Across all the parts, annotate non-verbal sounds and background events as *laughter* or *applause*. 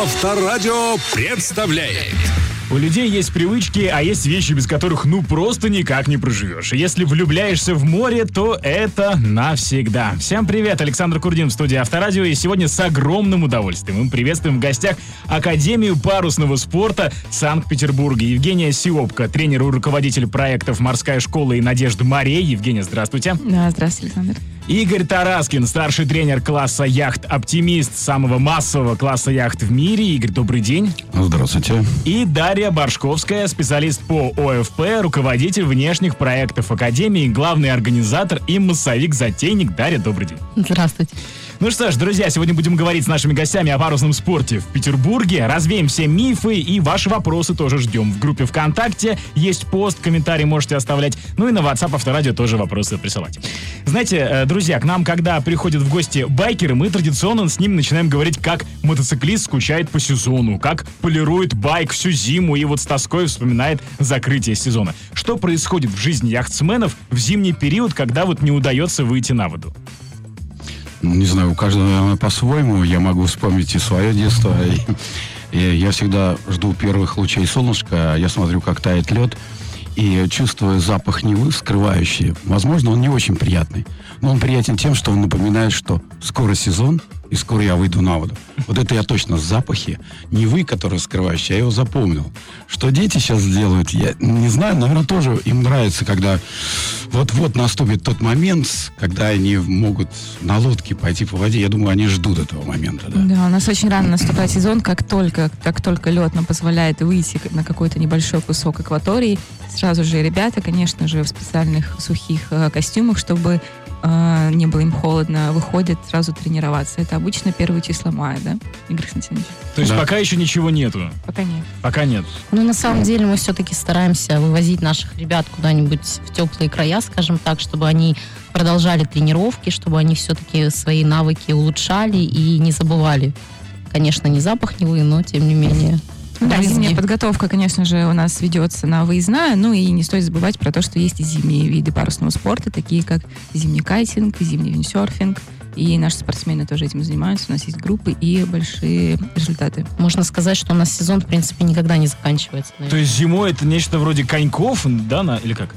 Авторадио представляет У людей есть привычки, а есть вещи, без которых ну просто никак не проживешь. Если влюбляешься в море, то это навсегда. Всем привет, Александр Курдин в студии Авторадио. И сегодня с огромным удовольствием мы приветствуем в гостях Академию парусного спорта Санкт-Петербурга. Евгения Сиопка, тренер и руководитель проектов «Морская школа» и «Надежда морей». Евгения, здравствуйте. Да, здравствуйте, Александр. Игорь Тараскин, старший тренер класса яхт «Оптимист», самого массового класса яхт в мире. Игорь, добрый день. Здравствуйте. И Дарья Баршковская, специалист по ОФП, руководитель внешних проектов Академии, главный организатор и массовик-затейник. Дарья, добрый день. Здравствуйте. Ну что ж, друзья, сегодня будем говорить с нашими гостями о парусном спорте в Петербурге. Развеем все мифы и ваши вопросы тоже ждем. В группе ВКонтакте есть пост, комментарий можете оставлять. Ну и на WhatsApp Авторадио тоже вопросы присылать. Знаете, э, друзья, к нам, когда приходят в гости байкеры, мы традиционно с ними начинаем говорить, как мотоциклист скучает по сезону, как полирует байк всю зиму и вот с тоской вспоминает закрытие сезона. Что происходит в жизни яхтсменов в зимний период, когда вот не удается выйти на воду? Ну, Не знаю, у каждого, наверное, по-своему. Я могу вспомнить и свое детство. И, и я всегда жду первых лучей солнышка. Я смотрю, как тает лед. И чувствую запах Невы, скрывающий. Возможно, он не очень приятный. Но он приятен тем, что он напоминает, что скоро сезон, и скоро я выйду на воду. Вот это я точно в запахе Невы, который скрывающий, я его запомнил. Что дети сейчас делают, я не знаю, наверное, тоже им нравится, когда вот-вот наступит тот момент, когда они могут на лодке пойти по воде. Я думаю, они ждут этого момента. Да. Да, у нас очень рано наступает сезон, как только, как только лед нам позволяет выйти на какой-то небольшой кусок акватории, сразу же ребята, конечно же, в специальных сухих э, костюмах, чтобы э, не было им холодно, выходят сразу тренироваться. Это обычно первые числа мая, да, Игорь Константинович? То есть Да. пока еще ничего нету? Пока нет. Пока нет. Ну, на самом деле, мы все-таки стараемся вывозить наших ребят куда-нибудь в теплые края, скажем так, чтобы они продолжали тренировки, чтобы они все-таки свои навыки улучшали и не забывали. Конечно, не запах Невы, но тем не менее. Да, брызги. зимняя подготовка, конечно же, у нас ведется на выездная, ну и не стоит забывать про то, что есть и зимние виды парусного спорта, такие как зимний кайтинг, зимний виндсерфинг, и наши спортсмены тоже этим занимаются, у нас есть группы и большие результаты. Можно сказать, что у нас сезон, в принципе, никогда не заканчивается. То наверное. есть зимой это нечто вроде коньков, да, на, или как?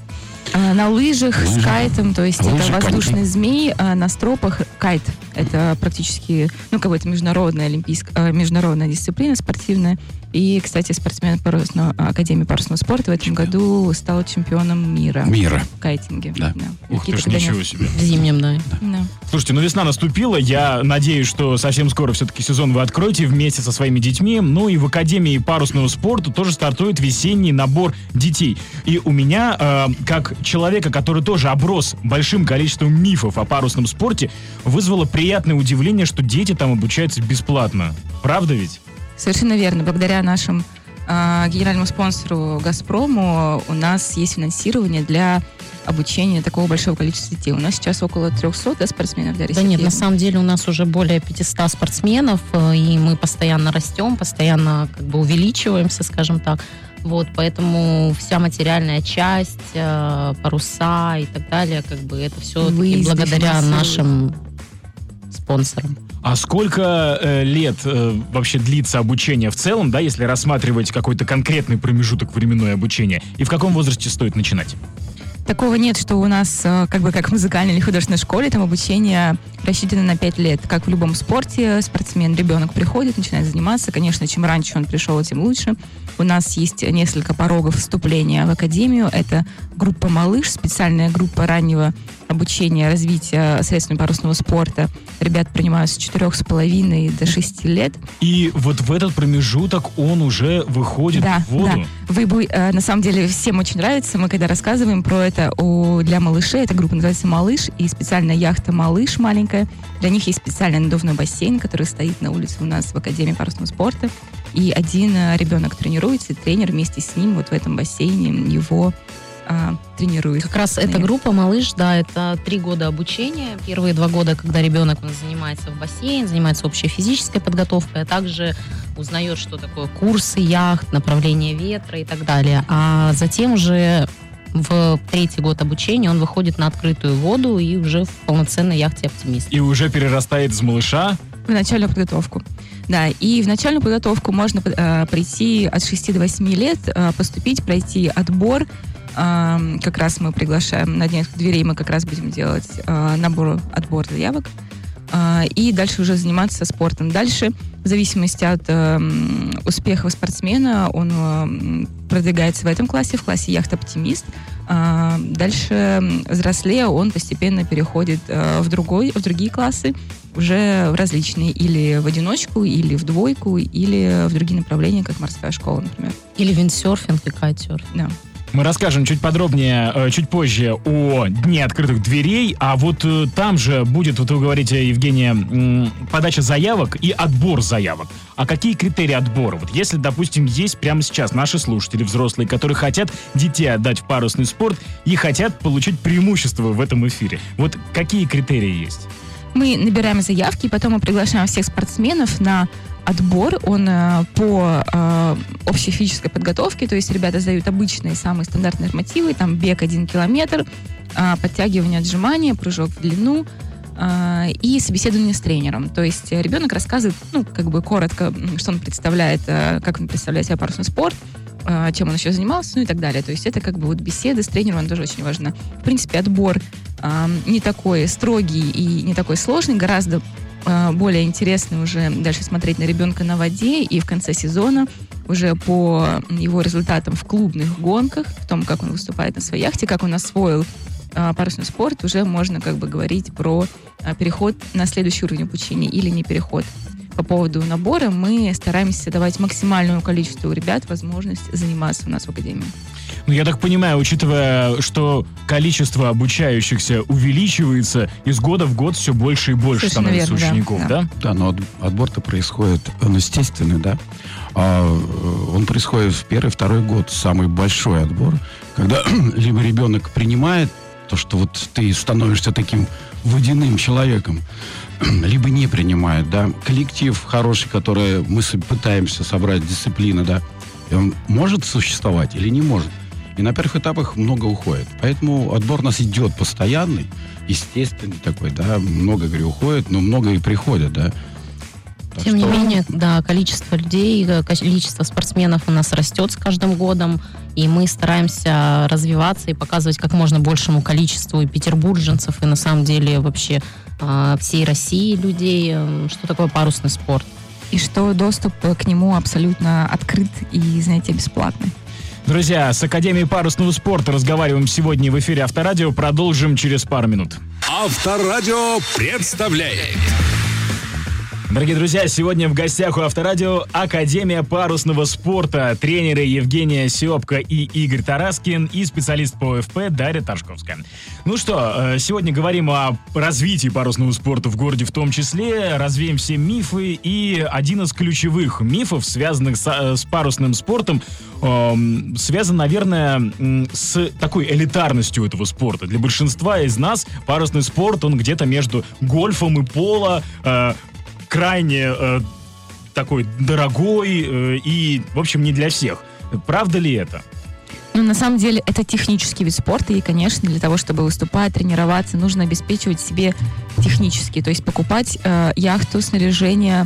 А, на лыжах Лыжи. с кайтом, то есть Лыжи, это воздушный коньки. змей, а на стропах кайт. Это практически, ну, какая-то международная олимпийская, международная дисциплина спортивная. И, кстати, спортсмен парусного, Академии парусного спорта в этом Чемпион. году стал чемпионом мира Мира. в кайтинге. Да. Ух ты ж, ничего себе. В зимнем, да. Да. Слушайте, ну весна наступила, я надеюсь, что совсем скоро все-таки сезон вы откроете вместе со своими детьми. Ну и в Академии парусного спорта тоже стартует весенний набор детей. И у меня, э, как человека, который тоже оброс большим количеством мифов о парусном спорте, вызвало приятное удивление, что дети там обучаются бесплатно. Правда ведь? Совершенно верно. Благодаря нашим а, генеральному спонсору «Газпрому» у нас есть финансирование для обучения такого большого количества детей. У нас сейчас около 300 да, спортсменов для Да нет, на самом деле у нас уже более 500 спортсменов, э, и мы постоянно растем, постоянно как бы увеличиваемся, скажем так. Вот, поэтому вся материальная часть, э, паруса и так далее, как бы это все благодаря нашим спонсорам. А сколько э, лет э, вообще длится обучение в целом, да, если рассматривать какой-то конкретный промежуток временной обучения? И в каком возрасте стоит начинать? Такого нет, что у нас, э, как бы как в музыкальной или художественной школе, там обучение рассчитано на 5 лет. Как в любом спорте, спортсмен, ребенок приходит, начинает заниматься. Конечно, чем раньше он пришел, тем лучше. У нас есть несколько порогов вступления в академию. Это группа «Малыш», специальная группа раннего обучения, развития средствами парусного спорта. Ребят принимают с 4,5 до 6 лет. И вот в этот промежуток он уже выходит Да, в воду. да. Вы, бы, э, на самом деле всем очень нравится. Мы когда рассказываем про это у, для малышей, эта группа называется «Малыш», и специальная яхта «Малыш» маленькая. Для них есть специальный надувной бассейн, который стоит на улице у нас в Академии парусного спорта. И один э, ребенок тренируется, и тренер вместе с ним вот в этом бассейне его а, тренирует. Как раз эта группа «Малыш», да, это три года обучения. Первые два года, когда ребенок у нас занимается в бассейне, занимается общей физической подготовкой, а также узнает, что такое курсы яхт, направление ветра и так далее. А затем уже в третий год обучения он выходит на открытую воду и уже в полноценной яхте «Оптимист». И уже перерастает из малыша. в начальную подготовку. Да, и в начальную подготовку можно э, прийти от 6 до 8 лет, э, поступить, пройти отбор. Э, как раз мы приглашаем на днях дверей, мы как раз будем делать э, набор, отбор заявок. Э, и дальше уже заниматься спортом. Дальше, в зависимости от э, успеха спортсмена, он э, продвигается в этом классе, в классе яхт-оптимист. А, дальше, взрослее, он постепенно переходит э, в, другой, в другие классы, уже в различные, или в одиночку, или в двойку, или в другие направления, как морская школа, например. Или виндсерфинг и кайтер. Да. Мы расскажем чуть подробнее, э, чуть позже о Дне открытых дверей, а вот э, там же будет, вот вы говорите, Евгения, подача заявок и отбор заявок. А какие критерии отбора? Вот если, допустим, есть прямо сейчас наши слушатели взрослые, которые хотят детей отдать в парусный спорт и хотят получить преимущество в этом эфире. Вот какие критерии есть? Мы набираем заявки, и потом мы приглашаем всех спортсменов на отбор, он э, по э, общей физической подготовке, то есть ребята сдают обычные самые стандартные нормативы, там бег один километр, э, подтягивание, отжимания, прыжок в длину, э, и собеседование с тренером. То есть ребенок рассказывает, ну, как бы коротко, что он представляет, э, как он представляет себя парусный спорт, чем он еще занимался, ну и так далее. То есть это как бы вот беседы с тренером, он тоже очень важно. В принципе, отбор э, не такой строгий и не такой сложный, гораздо а, более интересно уже дальше смотреть на ребенка на воде и в конце сезона уже по его результатам в клубных гонках, в том, как он выступает на своей яхте, как он освоил а, парусный спорт, уже можно как бы говорить про а, переход на следующий уровень обучения или не переход. По поводу набора мы стараемся давать максимальному количеству ребят возможность заниматься у нас в Академии. Ну, я так понимаю, учитывая, что количество обучающихся увеличивается, из года в год все больше и больше Совершенно становится верно, учеников, да? Да, да но отбор-то происходит, он естественный, да? А э, он происходит в первый, второй год, самый большой отбор, когда *clears throat* либо ребенок принимает то, что вот ты становишься таким водяным человеком, *clears throat* либо не принимает, да. Коллектив хороший, который мы пытаемся собрать, дисциплина, да, он может существовать или не может. И на первых этапах много уходит. Поэтому отбор у нас идет постоянный, естественный такой, да. Много, говорю, уходит, но много и приходят, да. Так Тем что... не менее, да, количество людей, э, количество спортсменов у нас растет с каждым годом, и мы стараемся развиваться и показывать как можно большему количеству и петербурженцев, и на самом деле вообще всей России людей, э, что такое парусный спорт. И что доступ к нему абсолютно открыт и, знаете, бесплатный. Друзья, с Академией парусного спорта разговариваем сегодня в эфире Авторадио. Продолжим через пару минут. Авторадио представляет Дорогие друзья, сегодня в гостях у Авторадио Академия парусного спорта, тренеры Евгения Сиопка и Игорь Тараскин и специалист по ОФП Дарья Ташковская. Ну что, э, сегодня говорим о развитии парусного спорта в городе в том числе, развеем все мифы и один из ключевых мифов, связанных с, э, с парусным спортом, эм, связан, наверное, с такой элитарностью этого спорта. Для большинства из нас парусный спорт, он где-то между гольфом и поло, э, крайне э, такой дорогой э, и, в общем, не для всех. Правда ли это? Ну, на самом деле, это технический вид спорта, и, конечно, для того, чтобы выступать, тренироваться, нужно обеспечивать себе технически, то есть покупать э, яхту, снаряжение,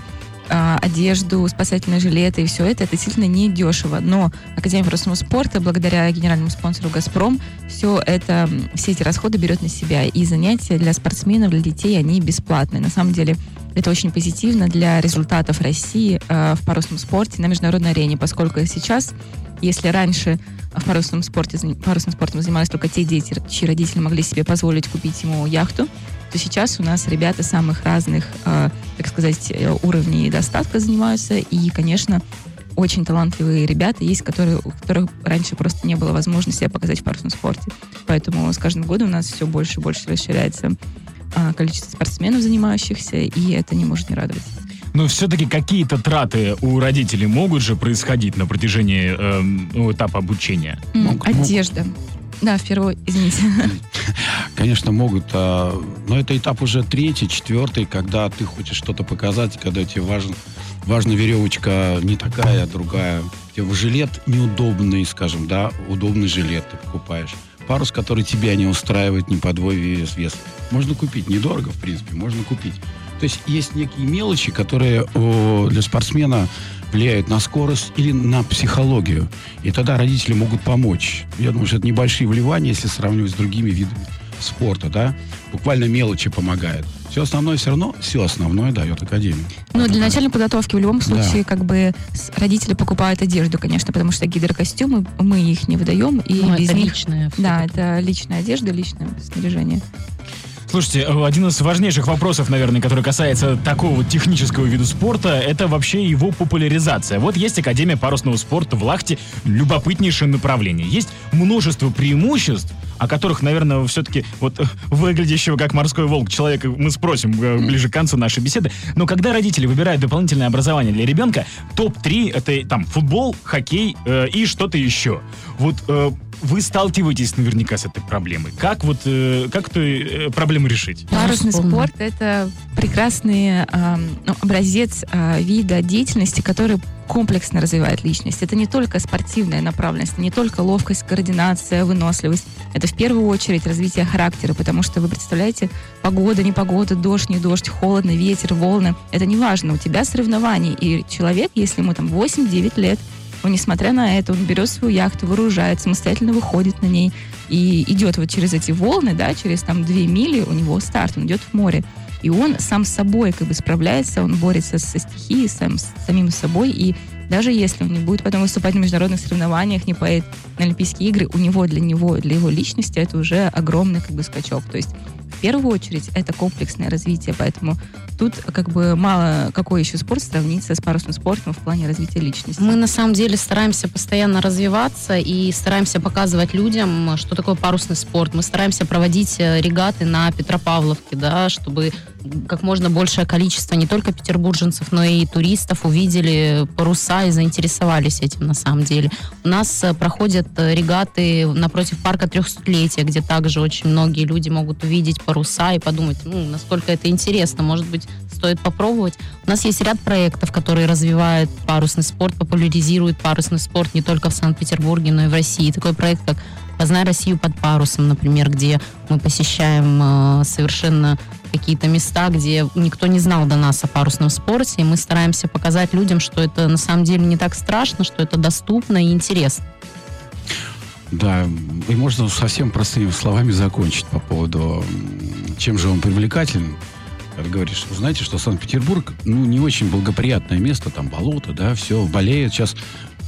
э, одежду, спасательные жилеты и все это, это действительно не дешево. Но Академия парусного спорта, благодаря генеральному спонсору «Газпром», все это, все эти расходы берет на себя. И занятия для спортсменов, для детей, они бесплатные. На самом деле, это очень позитивно для результатов России э, в парусном спорте на международной арене, поскольку сейчас, если раньше в парусном спорте, парусным спортом занимались только те дети, чьи родители могли себе позволить купить ему яхту, то сейчас у нас ребята самых разных, э, так сказать, э, уровней достатка занимаются. И, конечно, очень талантливые ребята есть, которые, у которых раньше просто не было возможности себя показать в парусном спорте. Поэтому с каждым годом у нас все больше и больше расширяется а, количество спортсменов, занимающихся, и это не может не радовать. Но все-таки какие-то траты у родителей могут же происходить на протяжении э, этапа обучения? Mm, одежда. Да, в первую, извините. *laughs* Конечно, могут. А, но это этап уже третий, четвертый, когда ты хочешь что-то показать, когда тебе важен, важна веревочка не такая, а другая. Тебе жилет неудобный, скажем, да, удобный жилет ты покупаешь парус, который тебя не устраивает, не подвой вес. Можно купить, недорого, в принципе, можно купить. То есть есть некие мелочи, которые о, для спортсмена влияют на скорость или на психологию. И тогда родители могут помочь. Я думаю, что это небольшие вливания, если сравнивать с другими видами спорта, да. Буквально мелочи помогают. Все основное все равно, все основное дает Академия. Ну, для начальной подготовки в любом случае, как бы родители покупают одежду, конечно, потому что гидрокостюмы мы их не выдаем, и Ну, без это них- личное. Да, это личная одежда, личное снаряжение. Слушайте, э, один из важнейших вопросов, наверное, который касается такого технического вида спорта, это вообще его популяризация. Вот есть Академия парусного спорта в Лахте, любопытнейшее направление. Есть множество преимуществ, о которых, наверное, все-таки вот э, выглядящего как морской волк человека мы спросим э, ближе к концу нашей беседы. Но когда родители выбирают дополнительное образование для ребенка, топ-3 это там футбол, хоккей э, и что-то еще. Вот э, вы сталкиваетесь наверняка с этой проблемой. Как вот э, как эту э, проблему решить? Парусный спорт — это прекрасный ам, ну, образец а, вида деятельности, который комплексно развивает личность. Это не только спортивная направленность, не только ловкость, координация, выносливость. Это в первую очередь развитие характера, потому что вы представляете, погода, непогода, дождь, не дождь, холодно, ветер, волны. Это не важно. У тебя соревнования. И человек, если ему там 8-9 лет, он, несмотря на это, он берет свою яхту, вооружает, самостоятельно выходит на ней и идет вот через эти волны, да, через там две мили, у него старт, он идет в море. И он сам с собой как бы справляется, он борется со стихией, сам, с самим собой, и даже если он не будет потом выступать на международных соревнованиях, не поедет на Олимпийские игры, у него для него, для его личности это уже огромный как бы скачок. То есть в первую очередь это комплексное развитие, поэтому тут как бы мало какой еще спорт сравнится с парусным спортом в плане развития личности. Мы на самом деле стараемся постоянно развиваться и стараемся показывать людям, что такое парусный спорт. Мы стараемся проводить э, регаты на Петропавловке, да, чтобы как можно большее количество не только петербурженцев, но и туристов увидели паруса и заинтересовались этим на самом деле. У нас э, проходят э, регаты напротив парка 300-летия, где также очень многие люди могут увидеть паруса и подумать, ну, насколько это интересно, может быть, стоит попробовать. У нас есть ряд проектов, которые развивают парусный спорт, популяризируют парусный спорт не только в Санкт-Петербурге, но и в России. Такой проект, как «Познай Россию под парусом», например, где мы посещаем э, совершенно какие-то места, где никто не знал до нас о парусном спорте, и мы стараемся показать людям, что это на самом деле не так страшно, что это доступно и интересно. Да, и можно совсем простыми словами закончить по поводу, чем же он привлекателен. Как говоришь, вы знаете, что Санкт-Петербург, ну, не очень благоприятное место, там болото, да, все, болеют сейчас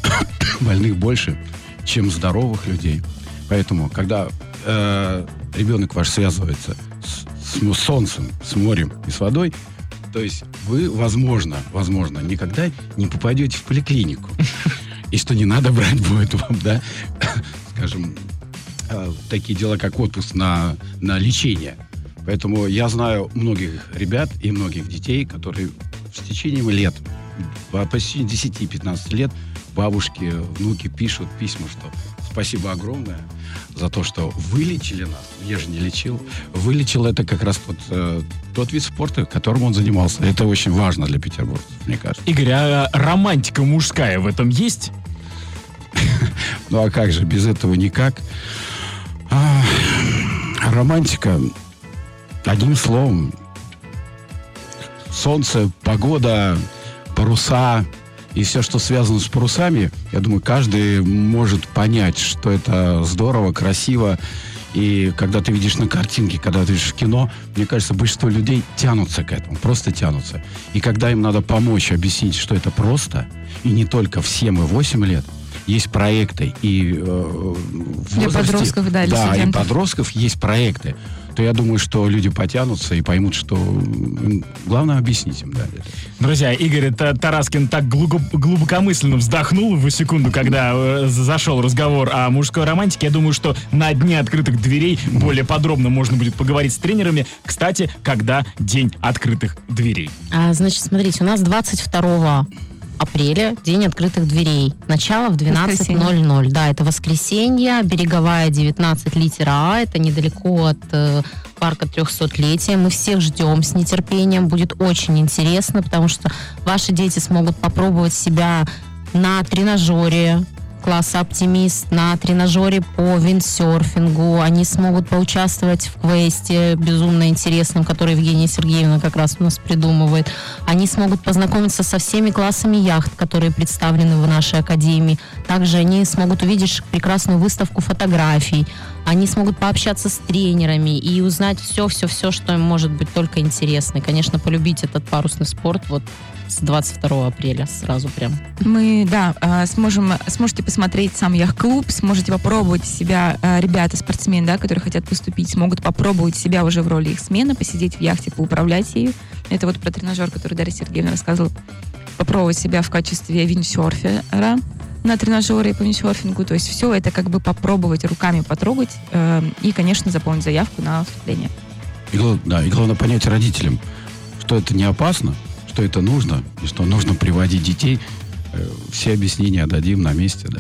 *coughs* больных больше, чем здоровых людей. Поэтому, когда э, ребенок ваш связывается с, с мо- солнцем, с морем и с водой, то есть вы, возможно, возможно, никогда не попадете в поликлинику. И что не надо брать будет вам, да, скажем, э, такие дела, как отпуск на, на лечение. Поэтому я знаю многих ребят и многих детей, которые в течение лет, по по течение 10-15 лет, бабушки, внуки пишут письма, что спасибо огромное за то, что вылечили нас. Я же не лечил. Вылечил это как раз вот э, тот вид спорта, которым он занимался. Это очень важно для петербуржцев, мне кажется. Игорь, а романтика мужская в этом есть? *laughs* Ну а как же, без этого никак. А, романтика, одним словом, солнце, погода, паруса и все, что связано с парусами, я думаю, каждый может понять, что это здорово, красиво. И когда ты видишь на картинке, когда ты видишь в кино, мне кажется, большинство людей тянутся к этому, просто тянутся. И когда им надо помочь, объяснить, что это просто, и не только в 7 и 8 лет, есть проекты, и э, в Для возрасте- подростков, да, да, и подростков есть проекты, то я думаю, что люди потянутся и поймут, что главное объяснить им, да. это. Друзья, Игорь Та- Тараскин так глубоко- глубокомысленно вздохнул в секунду, когда э, зашел разговор о мужской романтике. Я думаю, что на дне открытых дверей более подробно можно будет поговорить с тренерами. Кстати, когда день открытых дверей? А, значит, смотрите, у нас 22 апреля день открытых дверей. Начало в 12.00. Да, это воскресенье, береговая 19 литера А, это недалеко от э, парка 300-летия. Мы всех ждем с нетерпением. Будет очень интересно, потому что ваши дети смогут попробовать себя на тренажере, класса «Оптимист» на тренажере по виндсерфингу. Они смогут поучаствовать в квесте безумно интересном, который Евгения Сергеевна как раз у нас придумывает. Они смогут познакомиться со всеми классами яхт, которые представлены в нашей академии. Также они смогут увидеть прекрасную выставку фотографий. Они смогут пообщаться с тренерами и узнать все-все-все, что им может быть только интересно. И, конечно, полюбить этот парусный спорт вот с 22 апреля сразу прям. Мы, да, а, сможем, сможете посмотреть сам яхт-клуб, сможете попробовать себя, а, ребята, спортсмены, да, которые хотят поступить, смогут попробовать себя уже в роли их смены, посидеть в яхте, поуправлять ею. Это вот про тренажер, который Дарья Сергеевна рассказывала. Попробовать себя в качестве виндсерфера на тренажере по виндсерфингу. То есть все это как бы попробовать руками потрогать э, и, конечно, заполнить заявку на вступление. И, да, и главное понять родителям, что это не опасно, что это нужно, и что нужно приводить детей. Э, Все объяснения дадим на месте, да.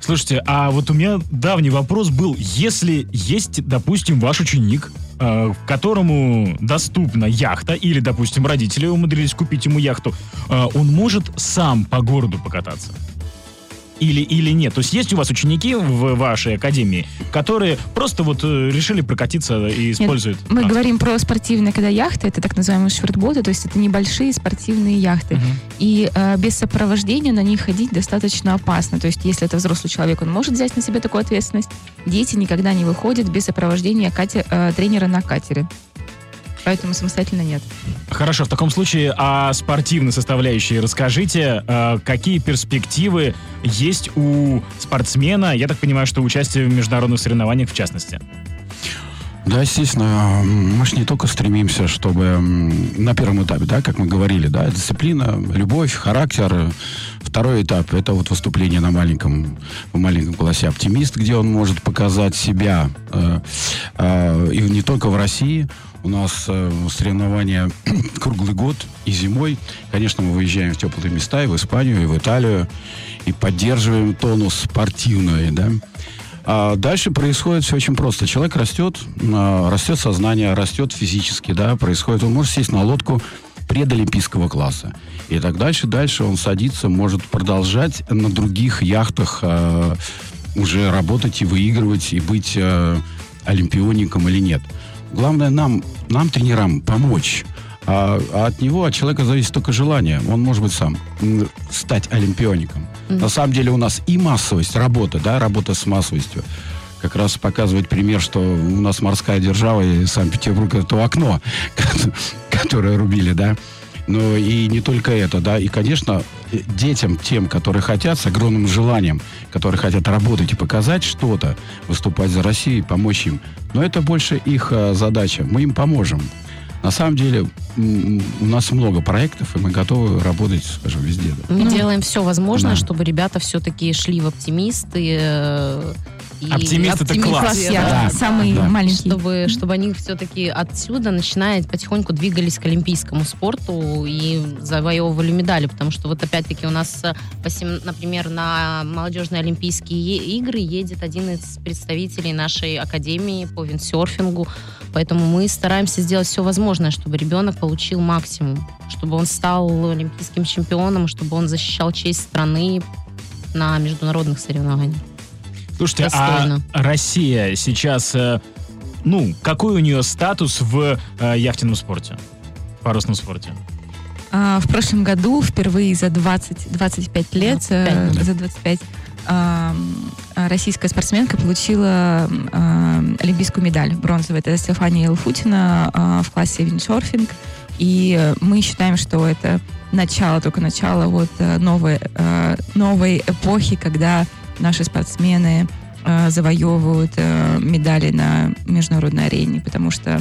Слушайте, а вот у меня давний вопрос был, если есть, допустим, ваш ученик, э, которому доступна яхта, или, допустим, родители умудрились купить ему яхту, э, он может сам по городу покататься? Или, или нет? То есть есть у вас ученики в вашей академии, которые просто вот э, решили прокатиться и используют... Мы транспорт? говорим про спортивные, когда яхты, это так называемые швертботы, то есть это небольшие спортивные яхты. Мгм. И э, без сопровождения на них ходить достаточно опасно. То есть если это взрослый человек, он может взять на себя такую ответственность. Дети никогда не выходят без сопровождения кате- э, тренера на катере. Поэтому самостоятельно нет. Хорошо, в таком случае о спортивной составляющей расскажите, э, какие перспективы есть у спортсмена, я так понимаю, что участие в международных соревнованиях в частности. Да, естественно, мы же не только стремимся, чтобы на первом этапе, да, как мы говорили, да, дисциплина, любовь, характер. Второй этап – это вот выступление на маленьком, в маленьком классе «Оптимист», где он может показать себя. э, э, и не только в России. У нас э, соревнования *clears throat* круглый год и зимой. Конечно, мы выезжаем в теплые места, и в Испанию, и в Италию, и поддерживаем тонус спортивный, да. А дальше происходит все очень просто. Человек растет, а, растет сознание, растет физически, да, происходит. Он может сесть на лодку предолимпийского класса. И так дальше, дальше он садится, может продолжать на других яхтах а, уже работать и выигрывать, и быть а, олимпиоником или нет. Главное нам, нам, тренерам, помочь. А, а от него, от человека зависит только желание. Он может быть сам стать олимпиоником. На самом деле у нас и массовость, работа, да, работа с массовостью. Как раз показывает пример, что у нас морская держава и Санкт-Петербург это то окно, *laughs* которое рубили, да. Но и не только это, да. И, конечно, детям, тем, которые хотят, с огромным желанием, которые хотят работать и показать что-то, выступать за Россию, помочь им. Но это больше их э, задача. Мы им поможем. На самом деле у нас много проектов, и мы готовы работать, скажем, везде. Мы Ну, делаем все возможное, да. чтобы ребята все-таки шли в оптимисты. И Оптимист это класс. Яхты, Да. самый Да. маленький. чтобы, чтобы они все-таки отсюда, начиная потихоньку двигались к олимпийскому спорту и завоевывали медали, потому что вот опять-таки у нас, э, по сем- например, на молодежные олимпийские игры едет один из представителей нашей академии по виндсерфингу, поэтому мы стараемся сделать все возможное, чтобы ребенок получил максимум, чтобы он стал олимпийским чемпионом, чтобы он защищал честь страны на международных соревнованиях. Слушайте, Достойно. а Россия сейчас, э, ну, какой у нее статус в э, яхтенном спорте, в парусном спорте? А, в прошлом году впервые за 20-25 лет, э, 25. за 25, а, м, российская спортсменка получила олимпийскую медаль бронзовую. Это Стефания Елфутина а, в классе виндсерфинг. И мы считаем, что это начало, только начало вот новой, новой эпохи, когда наши спортсмены э, завоевывают э, медали на международной арене, потому что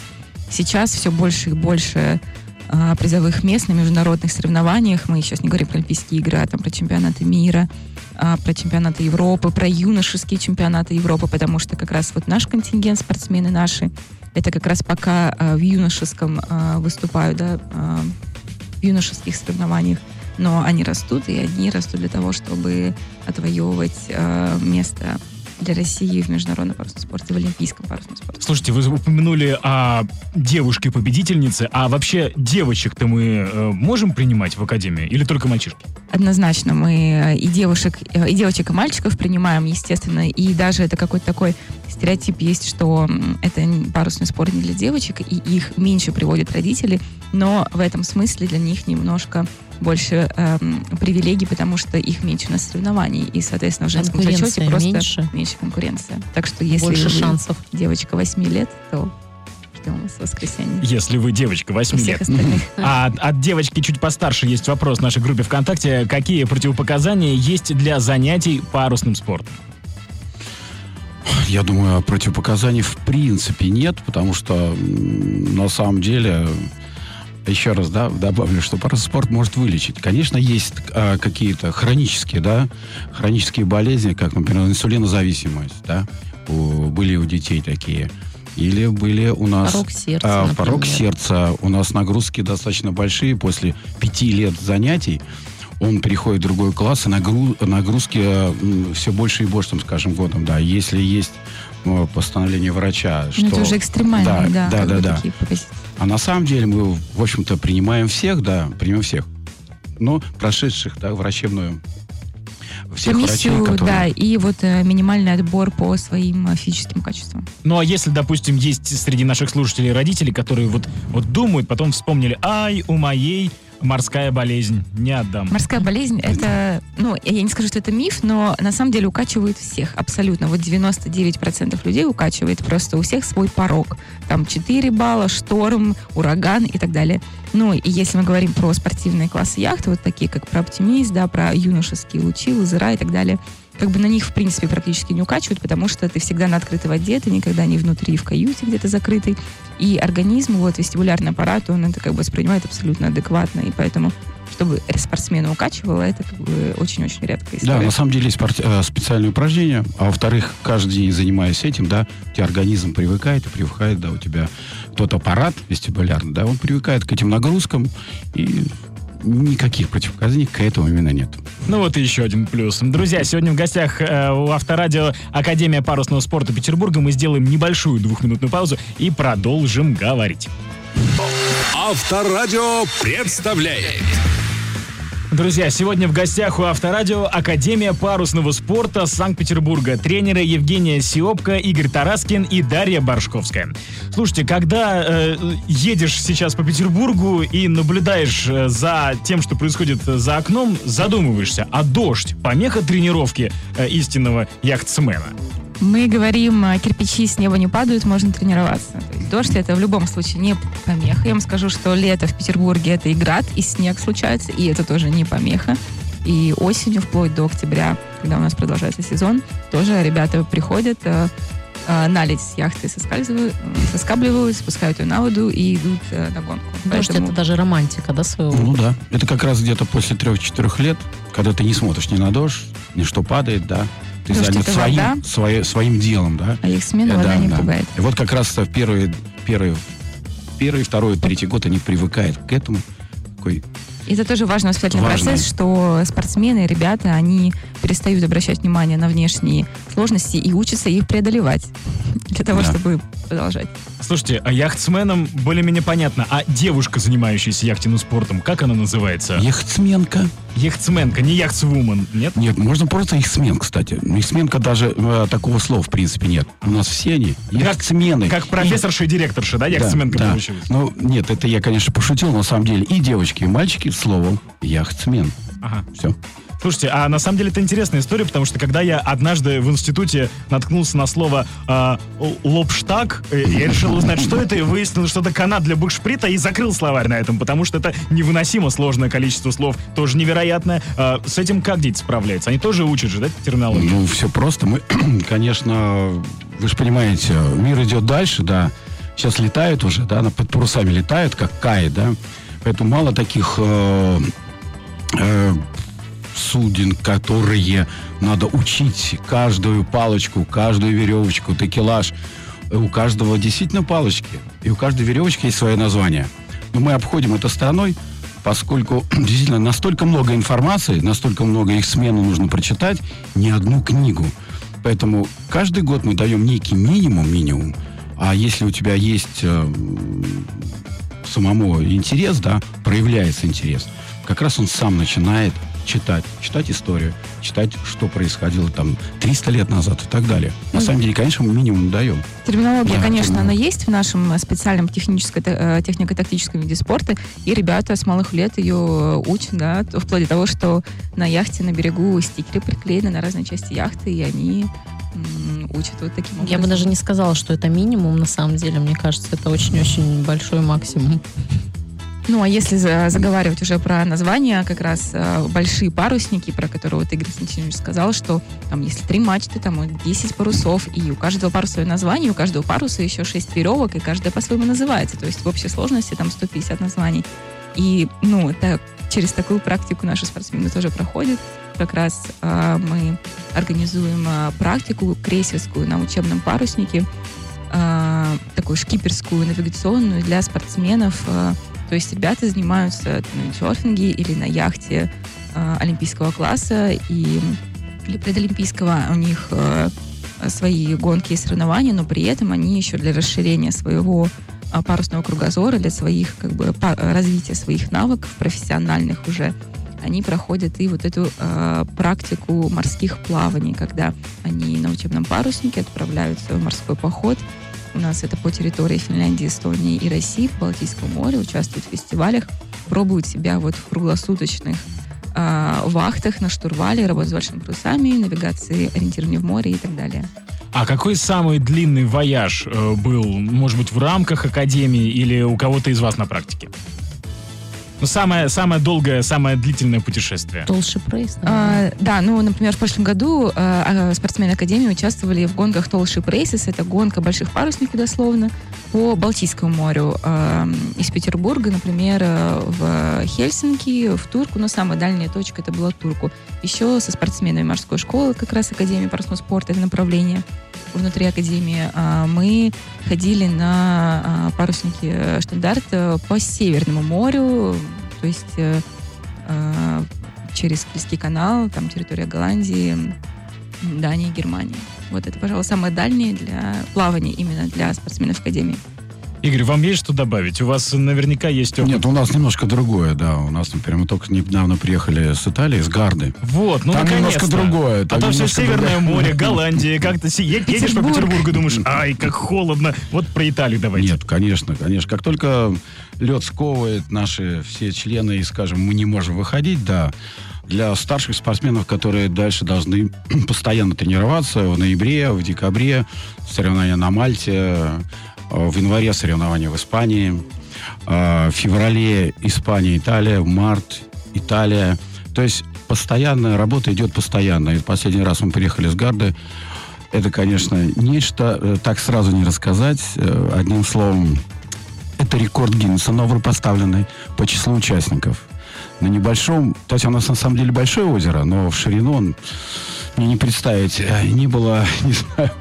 сейчас все больше и больше а, призовых мест на международных соревнованиях. Мы сейчас не говорим про Олимпийские игры, а там про чемпионаты мира, а, про чемпионаты Европы, про юношеские чемпионаты Европы, потому что как раз вот наш контингент, спортсмены наши, это как раз пока в юношеском выступают, да, в юношеских соревнованиях, но они растут, и они растут для того, чтобы отвоевывать а, место для России в международном парусном спорте, в олимпийском парусном спорте. Слушайте, вы упомянули о девушке-победительнице, а вообще девочек-то мы э, можем принимать в академии или только мальчишки? Однозначно мы и девушек, э, и девочек, и мальчиков принимаем, естественно, и даже это какой-то такой стереотип есть, что это парусный спорт не для девочек, и их меньше приводят родители, но в этом смысле для них немножко больше эм, привилегий, потому что их меньше на соревнований, и, соответственно, в женском зачете просто меньше. меньше конкуренция. Так что если Больше вы шансов. девочка 8 лет, то ждем вас в воскресенье. Если вы девочка 8 Всех лет. остальных. *laughs* А от, от девочки чуть постарше есть вопрос в нашей группе ВКонтакте. Какие противопоказания есть для занятий парусным спортом? Я думаю, противопоказаний в принципе нет, потому что на самом деле, еще раз да, добавлю, что спорт может вылечить. Конечно, есть а, какие-то хронические, да, хронические болезни, как, например, инсулинозависимость, да, у- были у детей такие. Или были у нас... Порог сердца, а, например. порог сердца. У нас нагрузки достаточно большие. После пяти лет занятий он переходит в другой класс, и нагру- нагрузки все больше и больше, там, скажем, годом. Да, если есть ну, постановление врача, что... Ну, это уже экстремальные, да, да, да, бы да. А на самом деле мы, в общем-то, принимаем всех, да, принимаем всех. Но прошедших, да, врачебную всех комиссию, врачей, которые... да, и вот э, минимальный отбор по своим э, физическим качествам. Ну а если, допустим, есть среди наших слушателей родители, которые вот, вот думают, потом вспомнили, ай, у моей морская болезнь, не отдам. Морская болезнь это, ну, я не скажу, что это миф, но на самом деле укачивает всех, абсолютно. Вот 99% людей укачивает, просто у всех свой порог. Там 4 балла, шторм, ураган и так далее. Ну, и если мы говорим про спортивные классы яхты, вот такие, как про оптимист, да, про юношеские лучи, лазера и так далее, как бы на них, в принципе, практически не укачивают, потому что ты всегда на открытой воде, ты никогда не внутри в каюте где-то закрытый. И организм, вот вестибулярный аппарат, он это как бы воспринимает абсолютно адекватно. И поэтому, чтобы спортсмена укачивало, это как бы очень-очень редкая история. Да, на самом деле есть спорт- э, специальные упражнения, а во-вторых, каждый день занимаясь этим, да, у тебя организм привыкает и привыкает, да, у тебя тот аппарат вестибулярный, да, он привыкает к этим нагрузкам, и никаких противопоказаний к этому именно нет. Ну вот и еще один плюс. Друзья, сегодня в гостях э, у Авторадио Академия парусного спорта Петербурга. Мы сделаем небольшую двухминутную паузу и продолжим говорить. Авторадио представляет Друзья, сегодня в гостях у Авторадио Академия парусного спорта Санкт-Петербурга. Тренеры Евгения Сиопка, Игорь Тараскин и Дарья Боршковская. Слушайте, когда э, едешь сейчас по Петербургу и наблюдаешь э, за тем, что происходит за окном, задумываешься, а дождь – помеха тренировки э, истинного яхтсмена? Мы говорим, а, кирпичи с неба не падают, можно тренироваться. То есть дождь это в любом случае не помеха. Я вам скажу, что лето в Петербурге это и град, и снег случается, и это тоже не помеха. И осенью, вплоть до октября, когда у нас продолжается сезон, тоже ребята приходят, э, э, наледь с яхты соскальзывают, э, соскабливают, спускают ее на воду и идут э, на гонку. Дождь Поэтому- это даже романтика, да, своего Ну да, это как раз где-то после трех-четырех лет, когда ты не смотришь ни на дождь, ни что падает, да, ты Дождь занят это своим, вода. свое- своим делом, да. А их смена вода да, не да. пугает. И вот как раз в первый, первый, первый, второй, третий год они привыкают к этому. Такой, И это тоже важный воспитательный Важно. процесс, что спортсмены, ребята, они перестают обращать внимание на внешние сложности и учатся их преодолевать для того, Да. чтобы продолжать. Слушайте, а яхтсменам более-менее понятно. А девушка, занимающаяся яхтенным спортом, как она называется? яхтсменка. Яхтсменка, не яхтсвумен, нет? Нет, можно просто яхтсмен, кстати. Яхтсменка даже э, такого слова в принципе нет. У нас все они яхтсмены. Как профессорша и директорша, да, Да, яхтсменка да. получилась? Ну, нет, это я, конечно, пошутил, на самом деле. И девочки, и мальчики словом яхтсмен. Ага. Все. Слушайте, а на самом деле это интересная история, потому что когда я однажды в институте наткнулся на слово э, л- лобштаг, э, я решил узнать, что это, и выяснил, что это канат для букшприта, и закрыл словарь на этом, потому что это невыносимо сложное количество слов, тоже невероятное. А с этим как дети справляются? Они тоже учат же, да, терминологию? Ну, все просто. Мы, *clears throat* конечно, вы же понимаете, мир идет дальше, да. Сейчас летают уже, да, под парусами летают, как Кай, да. Поэтому мало таких э, э, суден, которые надо учить каждую палочку, каждую веревочку, такелаж. У каждого действительно палочки, и у каждой веревочки есть свое название. Но мы обходим это стороной, поскольку *clears throat* действительно настолько много информации, настолько много их смену нужно прочитать, не одну книгу. Поэтому каждый год мы даем некий минимум, минимум. А если у тебя есть э, самому интерес, да, проявляется интерес, как раз он сам начинает читать, читать историю, читать, что происходило там 300 лет назад и так далее. На Ну, самом деле, конечно, мы минимум даем. Терминология, Да, конечно, она есть в нашем э, специальном техническо- э, технико-тактическом виде спорта, и ребята с малых лет ее учат, да, вплоть до того, что на яхте на берегу стикеры приклеены на разные части яхты, и они учат вот таким образом. Я бы даже не сказала, что это минимум, на самом деле. Мне кажется, это очень-очень большой максимум. Ну, а если за- заговаривать уже про названия, как раз э, большие парусники, про которые вот Игорь Константинович сказал, что там, если три мачты, там и 10 парусов, и у каждого паруса свое название, у каждого паруса еще 6 веревок, и каждая по-своему называется. То есть в общей сложности там 150 названий. И, ну, это, через такую практику наши спортсмены тоже проходят. Как раз э, мы организуем э, практику крейсерскую на учебном паруснике, э, такую шкиперскую, навигационную для спортсменов. э, то есть ребята занимаются на виндсерфинге или на яхте э, олимпийского класса и или предолимпийского. У них э, свои гонки и соревнования, но при этом они еще для расширения своего э, парусного кругозора, для своих как бы па- развития своих навыков профессиональных уже они проходят и вот эту э, практику морских плаваний, когда они на учебном паруснике отправляются в морской поход. У нас это по территории Финляндии, Эстонии и России, в Балтийском море, участвуют в фестивалях, пробуют себя вот в круглосуточных э, вахтах на штурвале, работают с большими парусами, навигации, ориентирования в море и так далее. А какой самый длинный вояж э, был, может быть, в рамках академии или у кого-то из вас на практике? Ну, самое, самое долгое, самое длительное путешествие. Толще прейс. А, да, ну, например, в прошлом году а, спортсмены Академии участвовали в гонках Толши Рейсес. Это гонка больших парусников, дословно, по Балтийскому морю. Э, из Петербурга, например, э, в Хельсинки, в Турку, но самая дальняя точка это была Турку. Еще со спортсменами морской школы, как раз Академии парусного спорта, это направление внутри Академии, а, мы ходили на а, паруснике штандарт э, по Северному морю, то есть э, э, через Кильский канал, там территория Голландии, Дании, Германии. Вот это, пожалуй, самое дальнее для плавания именно для спортсменов Академии. Игорь, вам есть что добавить? У вас наверняка есть опыт. Нет, у нас немножко другое, да. У нас, например, мы только недавно приехали с Италии, с Гарды. Вот, ну Там наконец-то. немножко другое, А там все Северное другое. море, Голландия, как-то едешь по Петербург. Петербургу и думаешь, ай, как холодно. Вот про Италию давайте. Нет, конечно, конечно. Как только лед сковывает наши все члены и, скажем, мы не можем выходить, да, для старших спортсменов, которые дальше должны *clears throat* постоянно тренироваться в ноябре, в декабре, соревнования на Мальте, в январе соревнования в Испании, э, в феврале Испания, Италия, в март Италия. То есть постоянная работа идет постоянно. И последний раз мы приехали с Гарды. Это, конечно, нечто, э, так сразу не рассказать. Э, Одним словом, это рекорд Гиннесса, новый поставленный по числу участников. На небольшом, то есть у нас на самом деле большое озеро, но в ширину он, мне не представить, э, не было, *laughs* не знаю,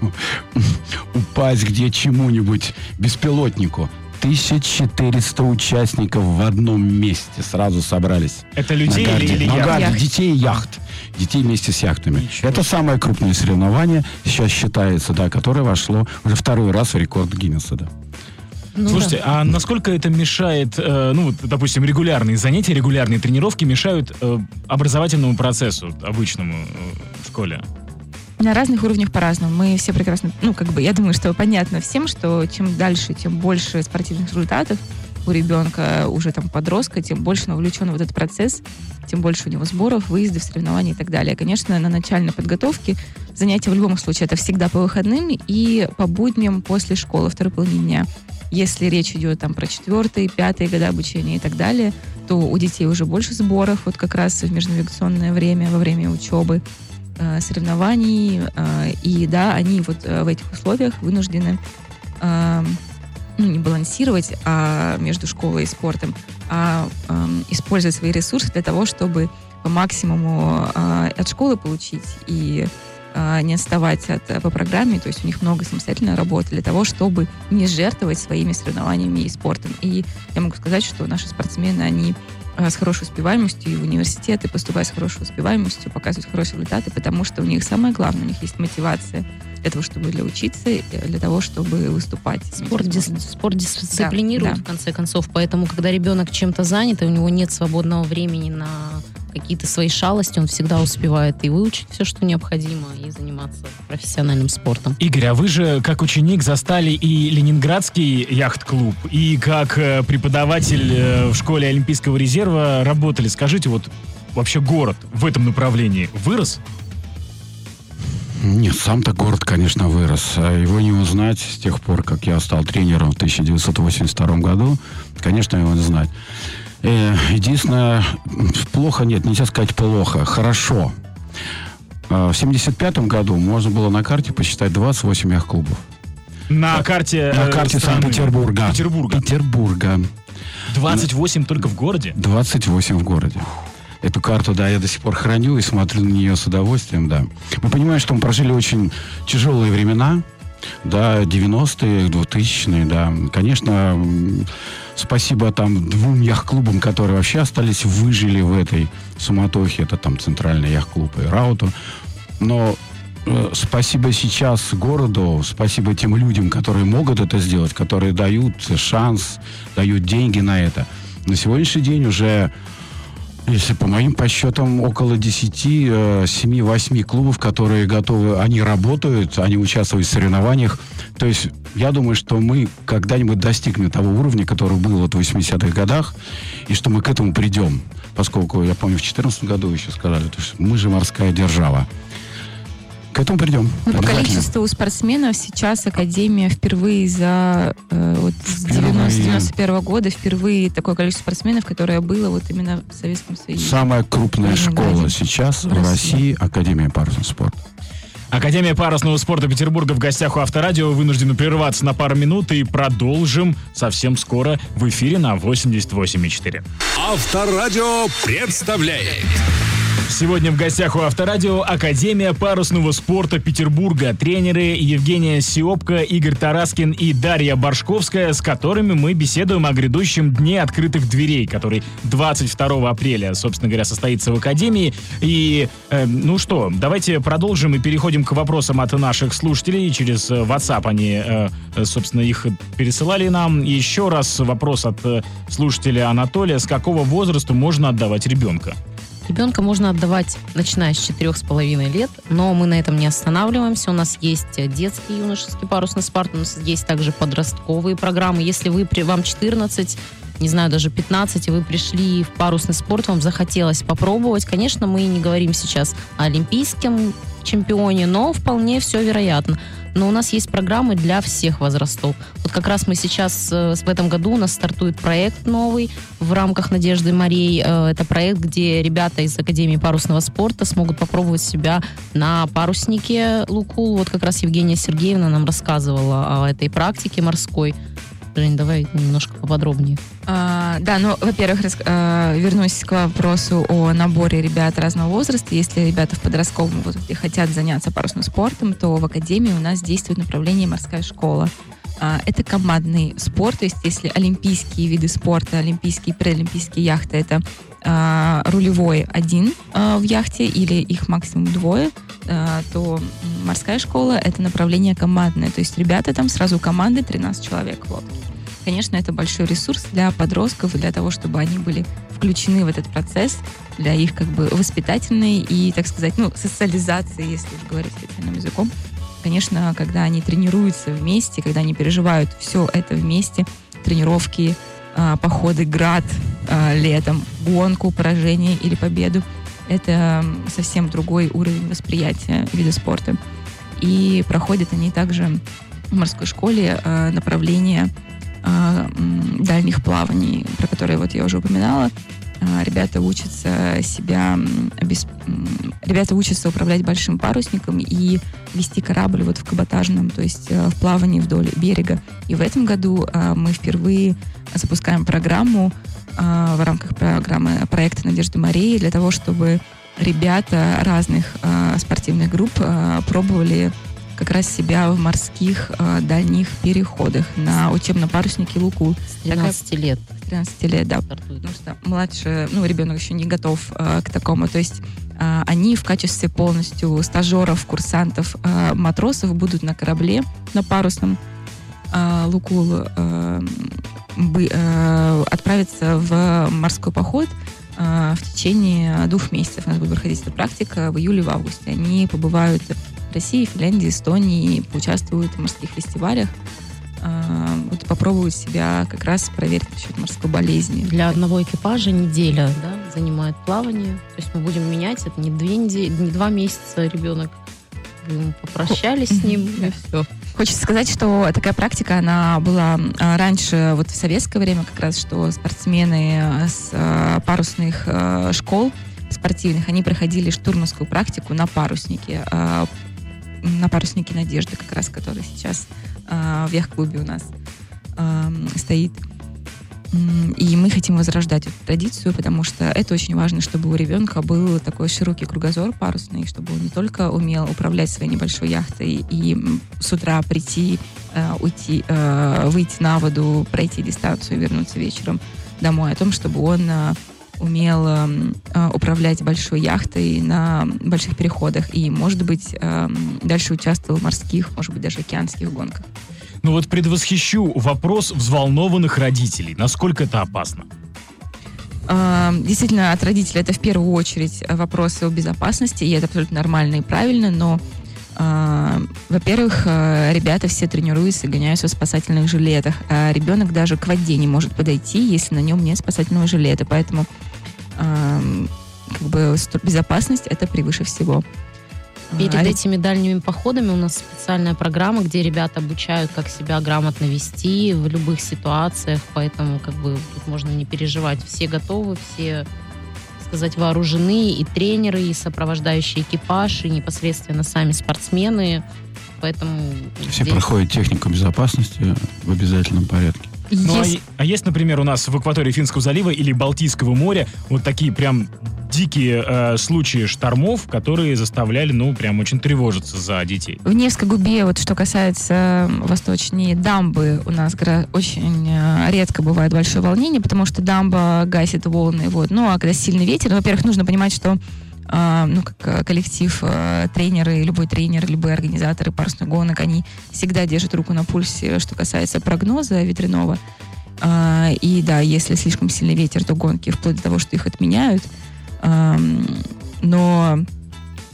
*laughs* упасть где чему-нибудь, беспилотнику. 1400 участников в одном месте сразу собрались. Это людей На или, Гарде. или На яхт? Гарде. Яхт. Детей и яхт. Детей вместе с яхтами. Ничего Это самое крупное соревнование сейчас считается, да, которое вошло уже второй раз в рекорд Гиннесса, да. Ну да. Слушайте, а насколько это мешает, э, ну, вот, допустим, регулярные занятия, регулярные тренировки мешают э, образовательному процессу обычному э, в школе? На разных уровнях по-разному. Мы все прекрасно, ну, как бы, я думаю, что понятно всем, что чем дальше, тем больше спортивных результатов у ребенка, уже там подростка, тем больше он вовлечен в этот процесс, тем больше у него сборов, выездов, соревнований и так далее. Конечно, на начальной подготовке занятия в любом случае это всегда по выходным и по будням после школы, второй половине дня. Если речь идет там про четвертые, пятые годы обучения и так далее, то у детей уже больше сборов, вот как раз в межнавигационное время, во время учебы, э, соревнований. э, и да, они вот э, в этих условиях вынуждены э, ну, не балансировать а между школой и спортом, а эм, использовать свои ресурсы для того, чтобы по максимуму от школы получить и не отставать от, э, по программе, то есть у них много самостоятельной работы для того, чтобы не жертвовать своими соревнованиями и спортом. И я могу сказать, что наши спортсмены, они с хорошей успеваемостью и в университеты, поступают с хорошей успеваемостью, показывают хорошие результаты, потому что у них самое главное, у них есть мотивация для того, чтобы для учиться, для того, чтобы выступать. Спорт, дис, спорт дисциплинирует, да, в конце концов, поэтому, когда ребенок чем-то занят, и у него нет свободного времени на какие-то свои шалости, он всегда успевает и выучить все, что необходимо, и заниматься профессиональным спортом. Игорь, а вы же как ученик застали и Ленинградский яхт-клуб, и как э, преподаватель э, в школе Олимпийского резерва работали. Скажите, вот вообще город в этом направлении вырос? Нет, сам-то город, конечно, вырос. А его не узнать с тех пор, как я стал тренером в 1982 году. Конечно, его не знать. Э, единственное, плохо, нет, нельзя сказать плохо, хорошо. Э, в 75 году можно было на карте посчитать 28 яхт-клубов. На карте На карте Санкт-Петербурга. Петербурга. Петербурга. 28 только в городе? 28 в городе. Эту карту, да, я до сих пор храню и смотрю на нее с удовольствием, да. Мы понимаем, что мы прожили очень тяжелые времена, да, 90-е, 2000-е, да. Конечно, спасибо там двум яхт-клубам, которые вообще остались, выжили в этой суматохе. Это там Центральный яхт-клуб и Рауту. Но э, спасибо сейчас городу, спасибо тем людям, которые могут это сделать, которые дают шанс, дают деньги на это. На сегодняшний день уже если по моим подсчетам, около 10, 7-8 э, клубов, которые готовы, они работают, они участвуют в соревнованиях. То есть я думаю, что мы когда-нибудь достигнем того уровня, который был вот в 80-х годах, и что мы к этому придем. Поскольку, я помню, в 2014 году еще сказали, то есть мы же морская держава. К этому придем. Ну, по количеству спортсменов сейчас Академия впервые за э, вот, с 91 года впервые такое количество спортсменов, которое было вот именно в Советском Союзе. Самая крупная школа сейчас в России, России Академия парусного спорта. Академия парусного спорта Петербурга в гостях у Авторадио. Вынуждены прерваться на пару минут и продолжим совсем скоро в эфире на 88,4. Авторадио представляет Сегодня в гостях у Авторадио Академия парусного спорта Петербурга. Тренеры Евгения Сиопка, Игорь Тараскин и Дарья Боршковская, с которыми мы беседуем о грядущем Дне открытых дверей, который 22 апреля, собственно говоря, состоится в Академии. И, э, ну что, давайте продолжим и переходим к вопросам от наших слушателей. Через WhatsApp они, э, собственно, их пересылали нам. Еще раз вопрос от э, слушателя Анатолия. С какого возраста можно отдавать ребенка? Ребенка можно отдавать, начиная с четырех с половиной лет, но мы на этом не останавливаемся. У нас есть детский юношеский парусный спорт, у нас есть также подростковые программы. Если вы, вам 14, не знаю, даже 15, и вы пришли в парусный спорт, вам захотелось попробовать, конечно, мы не говорим сейчас о олимпийском чемпионе, но вполне все вероятно но у нас есть программы для всех возрастов. Вот как раз мы сейчас э, в этом году у нас стартует проект новый в рамках Надежды Марей. Э, это проект, где ребята из Академии парусного спорта смогут попробовать себя на паруснике Лукул. Вот как раз Евгения Сергеевна нам рассказывала о этой практике морской. Жень, давай немножко поподробнее. А, да, ну, во-первых, рас, а, вернусь к вопросу о наборе ребят разного возраста. Если ребята в подростковом возрасте хотят заняться парусным спортом, то в Академии у нас действует направление «Морская школа». А, это командный спорт, то есть если олимпийские виды спорта, олимпийские, преолимпийские яхты, это а, рулевой один а, в яхте или их максимум двое, а, то морская школа это направление командное. То есть ребята там сразу команды 13 человек в лодке. Конечно, это большой ресурс для подростков, для того, чтобы они были включены в этот процесс, для их как бы воспитательной и, так сказать, ну, социализации, если говорить специальным языком. Конечно, когда они тренируются вместе, когда они переживают все это вместе, тренировки, походы, град, э, летом, гонку, поражение или победу. Это совсем другой уровень восприятия вида спорта. И проходят они также в морской школе э, направление э, дальних плаваний, про которые вот я уже упоминала. Э, ребята учатся себя, обесп... ребята учатся управлять большим парусником и вести корабль вот в каботажном, то есть э, в плавании вдоль берега. И в этом году э, мы впервые запускаем программу а, в рамках программы проекта Надежды Марии для того, чтобы ребята разных а, спортивных групп а, пробовали как раз себя в морских дальних переходах на учебном паруснике Луку. С 13 Такая... лет. 13 лет, да. Потому что младше, ну, ребенок еще не готов э, к такому. То есть э, они в качестве полностью стажеров, курсантов, э, матросов будут на корабле, на парусном э, Лукул э, бы, э, отправиться в морской поход э, в течение двух месяцев. У нас будет проходить эта практика в июле, в августе. Они побывают в России, Финляндии, Эстонии, поучаствуют в морских фестивалях, вот попробуют себя как раз проверить насчет морской болезни. Для одного экипажа неделя да, занимает плавание. То есть мы будем менять, это не, две недели, не два месяца ребенок. Мы попрощались с ним, и все. Хочется сказать, что такая практика, она была а, раньше, вот в советское время как раз, что спортсмены а, с а, парусных а, школ спортивных, они проходили штурманскую практику на паруснике, а, на паруснике Надежды, как раз, который сейчас а, в яхт-клубе у нас а, стоит. И мы хотим возрождать эту традицию, потому что это очень важно, чтобы у ребенка был такой широкий кругозор парусный, чтобы он не только умел управлять своей небольшой яхтой и с утра прийти, э, уйти, э, выйти на воду, пройти дистанцию и вернуться вечером домой, о том, чтобы он э, умел э, управлять большой яхтой на больших переходах и, может быть, эм, дальше участвовал в морских, может быть, даже океанских гонках. Ну вот предвосхищу вопрос взволнованных родителей. Насколько это опасно? А, Действительно, от родителей это в первую очередь э, вопросы о безопасности, и это абсолютно нормально и правильно, но, а, во-первых, э, ребята все тренируются и гоняются в спасательных жилетах, а ребенок даже к воде не может подойти, если на нем нет спасательного жилета, поэтому а, как бы безопасность это превыше всего. Перед А, этими дальними походами у нас специальная программа, где ребята обучают, как себя грамотно вести в любых ситуациях, поэтому как бы тут можно не переживать. Все готовы, все сказать, вооружены, и тренеры, и сопровождающий экипаж, и непосредственно сами спортсмены. Поэтому Все здесь- проходят технику безопасности в обязательном порядке. Ну, а, есть- е- а есть, например, у нас в акватории Финского залива или Балтийского моря вот такие прям дикие э, случаи штормов, которые заставляли, ну, прям очень тревожиться за детей. В Невской губе, вот что касается м, восточнее дамбы, у нас очень э, редко бывает большое волнение, потому что дамба гасит волны. Вот. Ну, а когда сильный ветер, ну, во-первых, нужно понимать, что ну, как э, коллектив, э, тренеры, любой тренер, любые организаторы парусных гонок, они всегда держат руку на пульсе, что касается прогноза ветряного. А, и да, если слишком сильный ветер, то гонки вплоть до того, что их отменяют. Но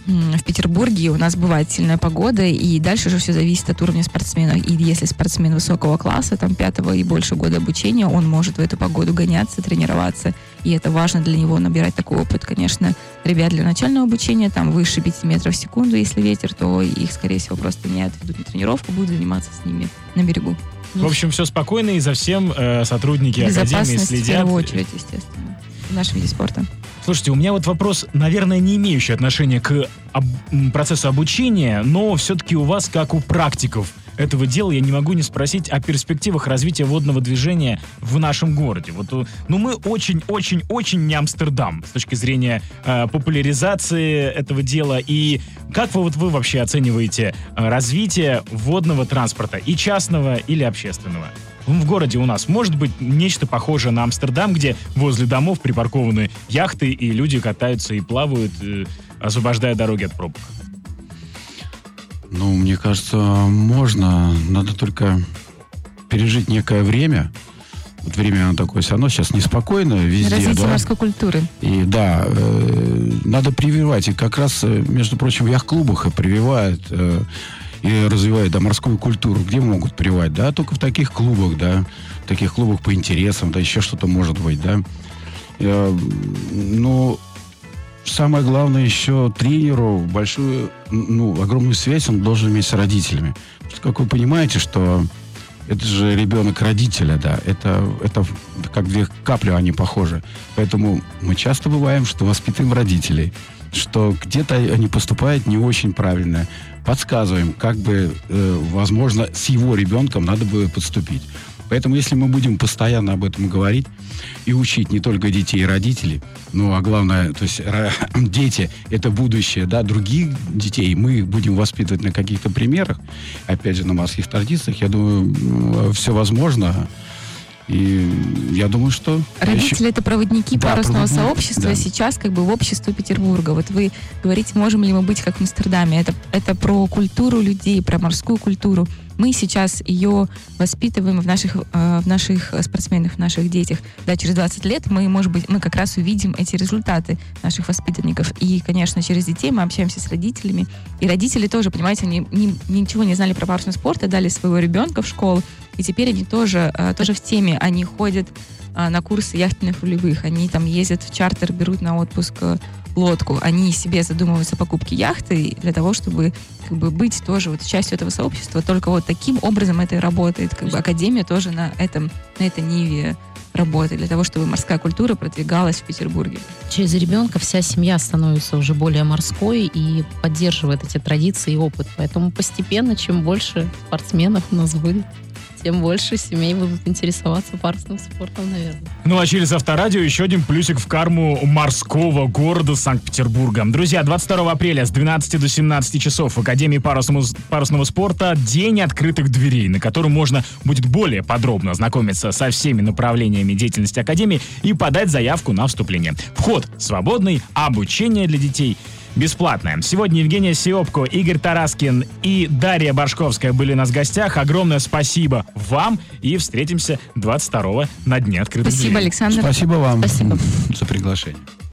в Петербурге у нас бывает сильная погода, и дальше же все зависит от уровня спортсмена. И если спортсмен высокого класса, там пятого и больше года обучения, он может в эту погоду гоняться, тренироваться, и это важно для него набирать такой опыт. Конечно, ребят для начального обучения, там выше 5 метров в секунду, если ветер, то их, скорее всего, просто не отведут на тренировку, будут заниматься с ними на берегу. В общем, все спокойно, и за всем э, сотрудники Академии Безопасность в следят. первую очередь, естественно, в нашем виде спорта. Слушайте, у меня вот вопрос, наверное, не имеющий отношения к об- процессу обучения, но все-таки у вас, как у практиков этого дела, я не могу не спросить о перспективах развития водного движения в нашем городе. Вот, э, ну, мы очень-очень-очень не Амстердам с точки зрения э, популяризации этого дела. И как вы, вот вы вообще оцениваете э, развитие водного транспорта и частного, или общественного? В городе у нас может быть нечто похожее на Амстердам, где возле домов припаркованы яхты, и люди катаются и плавают, э, освобождая дороги от пробок. Ну, мне кажется, можно. Надо только пережить некое время. Вот время оно такое все равно сейчас неспокойно везде, Развитие да. морской культуры. И да, э, надо прививать. И как раз, э, между прочим, в яхт-клубах и прививают, э, и развивают да, морскую культуру. Где могут прививать? Да, только в таких клубах, да. В таких клубах по интересам, да, еще что-то может быть, да. Э, ну, самое главное еще тренеру большую, ну, огромную связь он должен иметь с родителями. Как вы понимаете, что это же ребенок родителя, да. Это, это как две капли, они похожи. Поэтому мы часто бываем, что воспитываем родителей, что где-то они поступают не очень правильно. Подсказываем, как бы, э, возможно, с его ребенком надо бы подступить. Поэтому, если мы будем постоянно об этом говорить и учить не только детей и родителей, ну, а главное, то есть *clears throat* дети — это будущее, да, других детей, мы будем воспитывать на каких-то примерах, опять же, на морских традициях, я думаю, все возможно. И я думаю, что... Родители это проводники Да, парусного проводники, сообщества да. сейчас как бы в обществе Петербурга. Вот вы говорите, можем ли мы быть как в Амстердаме. Это, это про культуру людей, про морскую культуру. Мы сейчас ее воспитываем в наших, э, в наших спортсменах, в наших детях. Да, через 20 лет мы, может быть, мы как раз увидим эти результаты наших воспитанников. И, конечно, через детей мы общаемся с родителями. И родители тоже, понимаете, они ни- ничего не знали про парусный спорт, отдали своего ребенка в школу. И теперь они тоже, э, тоже в теме. Они ходят а, на курсы яхтенных рулевых, они там ездят в чартер, берут на отпуск э, лодку, они себе задумываются о покупке яхты для того, чтобы как бы быть тоже вот частью этого сообщества. Только вот таким образом это и работает. Как бы академия тоже на этом, на этой ниве работает для того, чтобы морская культура продвигалась в Петербурге. Через ребенка вся семья становится уже более морской и поддерживает эти традиции и опыт. Поэтому постепенно, чем больше спортсменов у нас будет, тем больше семей будут интересоваться парусным спортом, наверное. Ну а через Авторадио еще один плюсик в карму морского города Санкт-Петербурга. Друзья, 22 апреля с 12 до 17 часов в Академии парусного, парусного спорта День открытых дверей, на котором можно будет более подробно ознакомиться со всеми направлениями деятельности Академии и подать заявку на вступление. Вход свободный, обучение для детей бесплатное. Сегодня Евгения Сиопко, Игорь Тараскин и Дарья Башковская были у нас в гостях. Огромное спасибо вам и встретимся 22 на Дне открытых Спасибо, дверей. Александр. Спасибо вам Спасибо. за приглашение.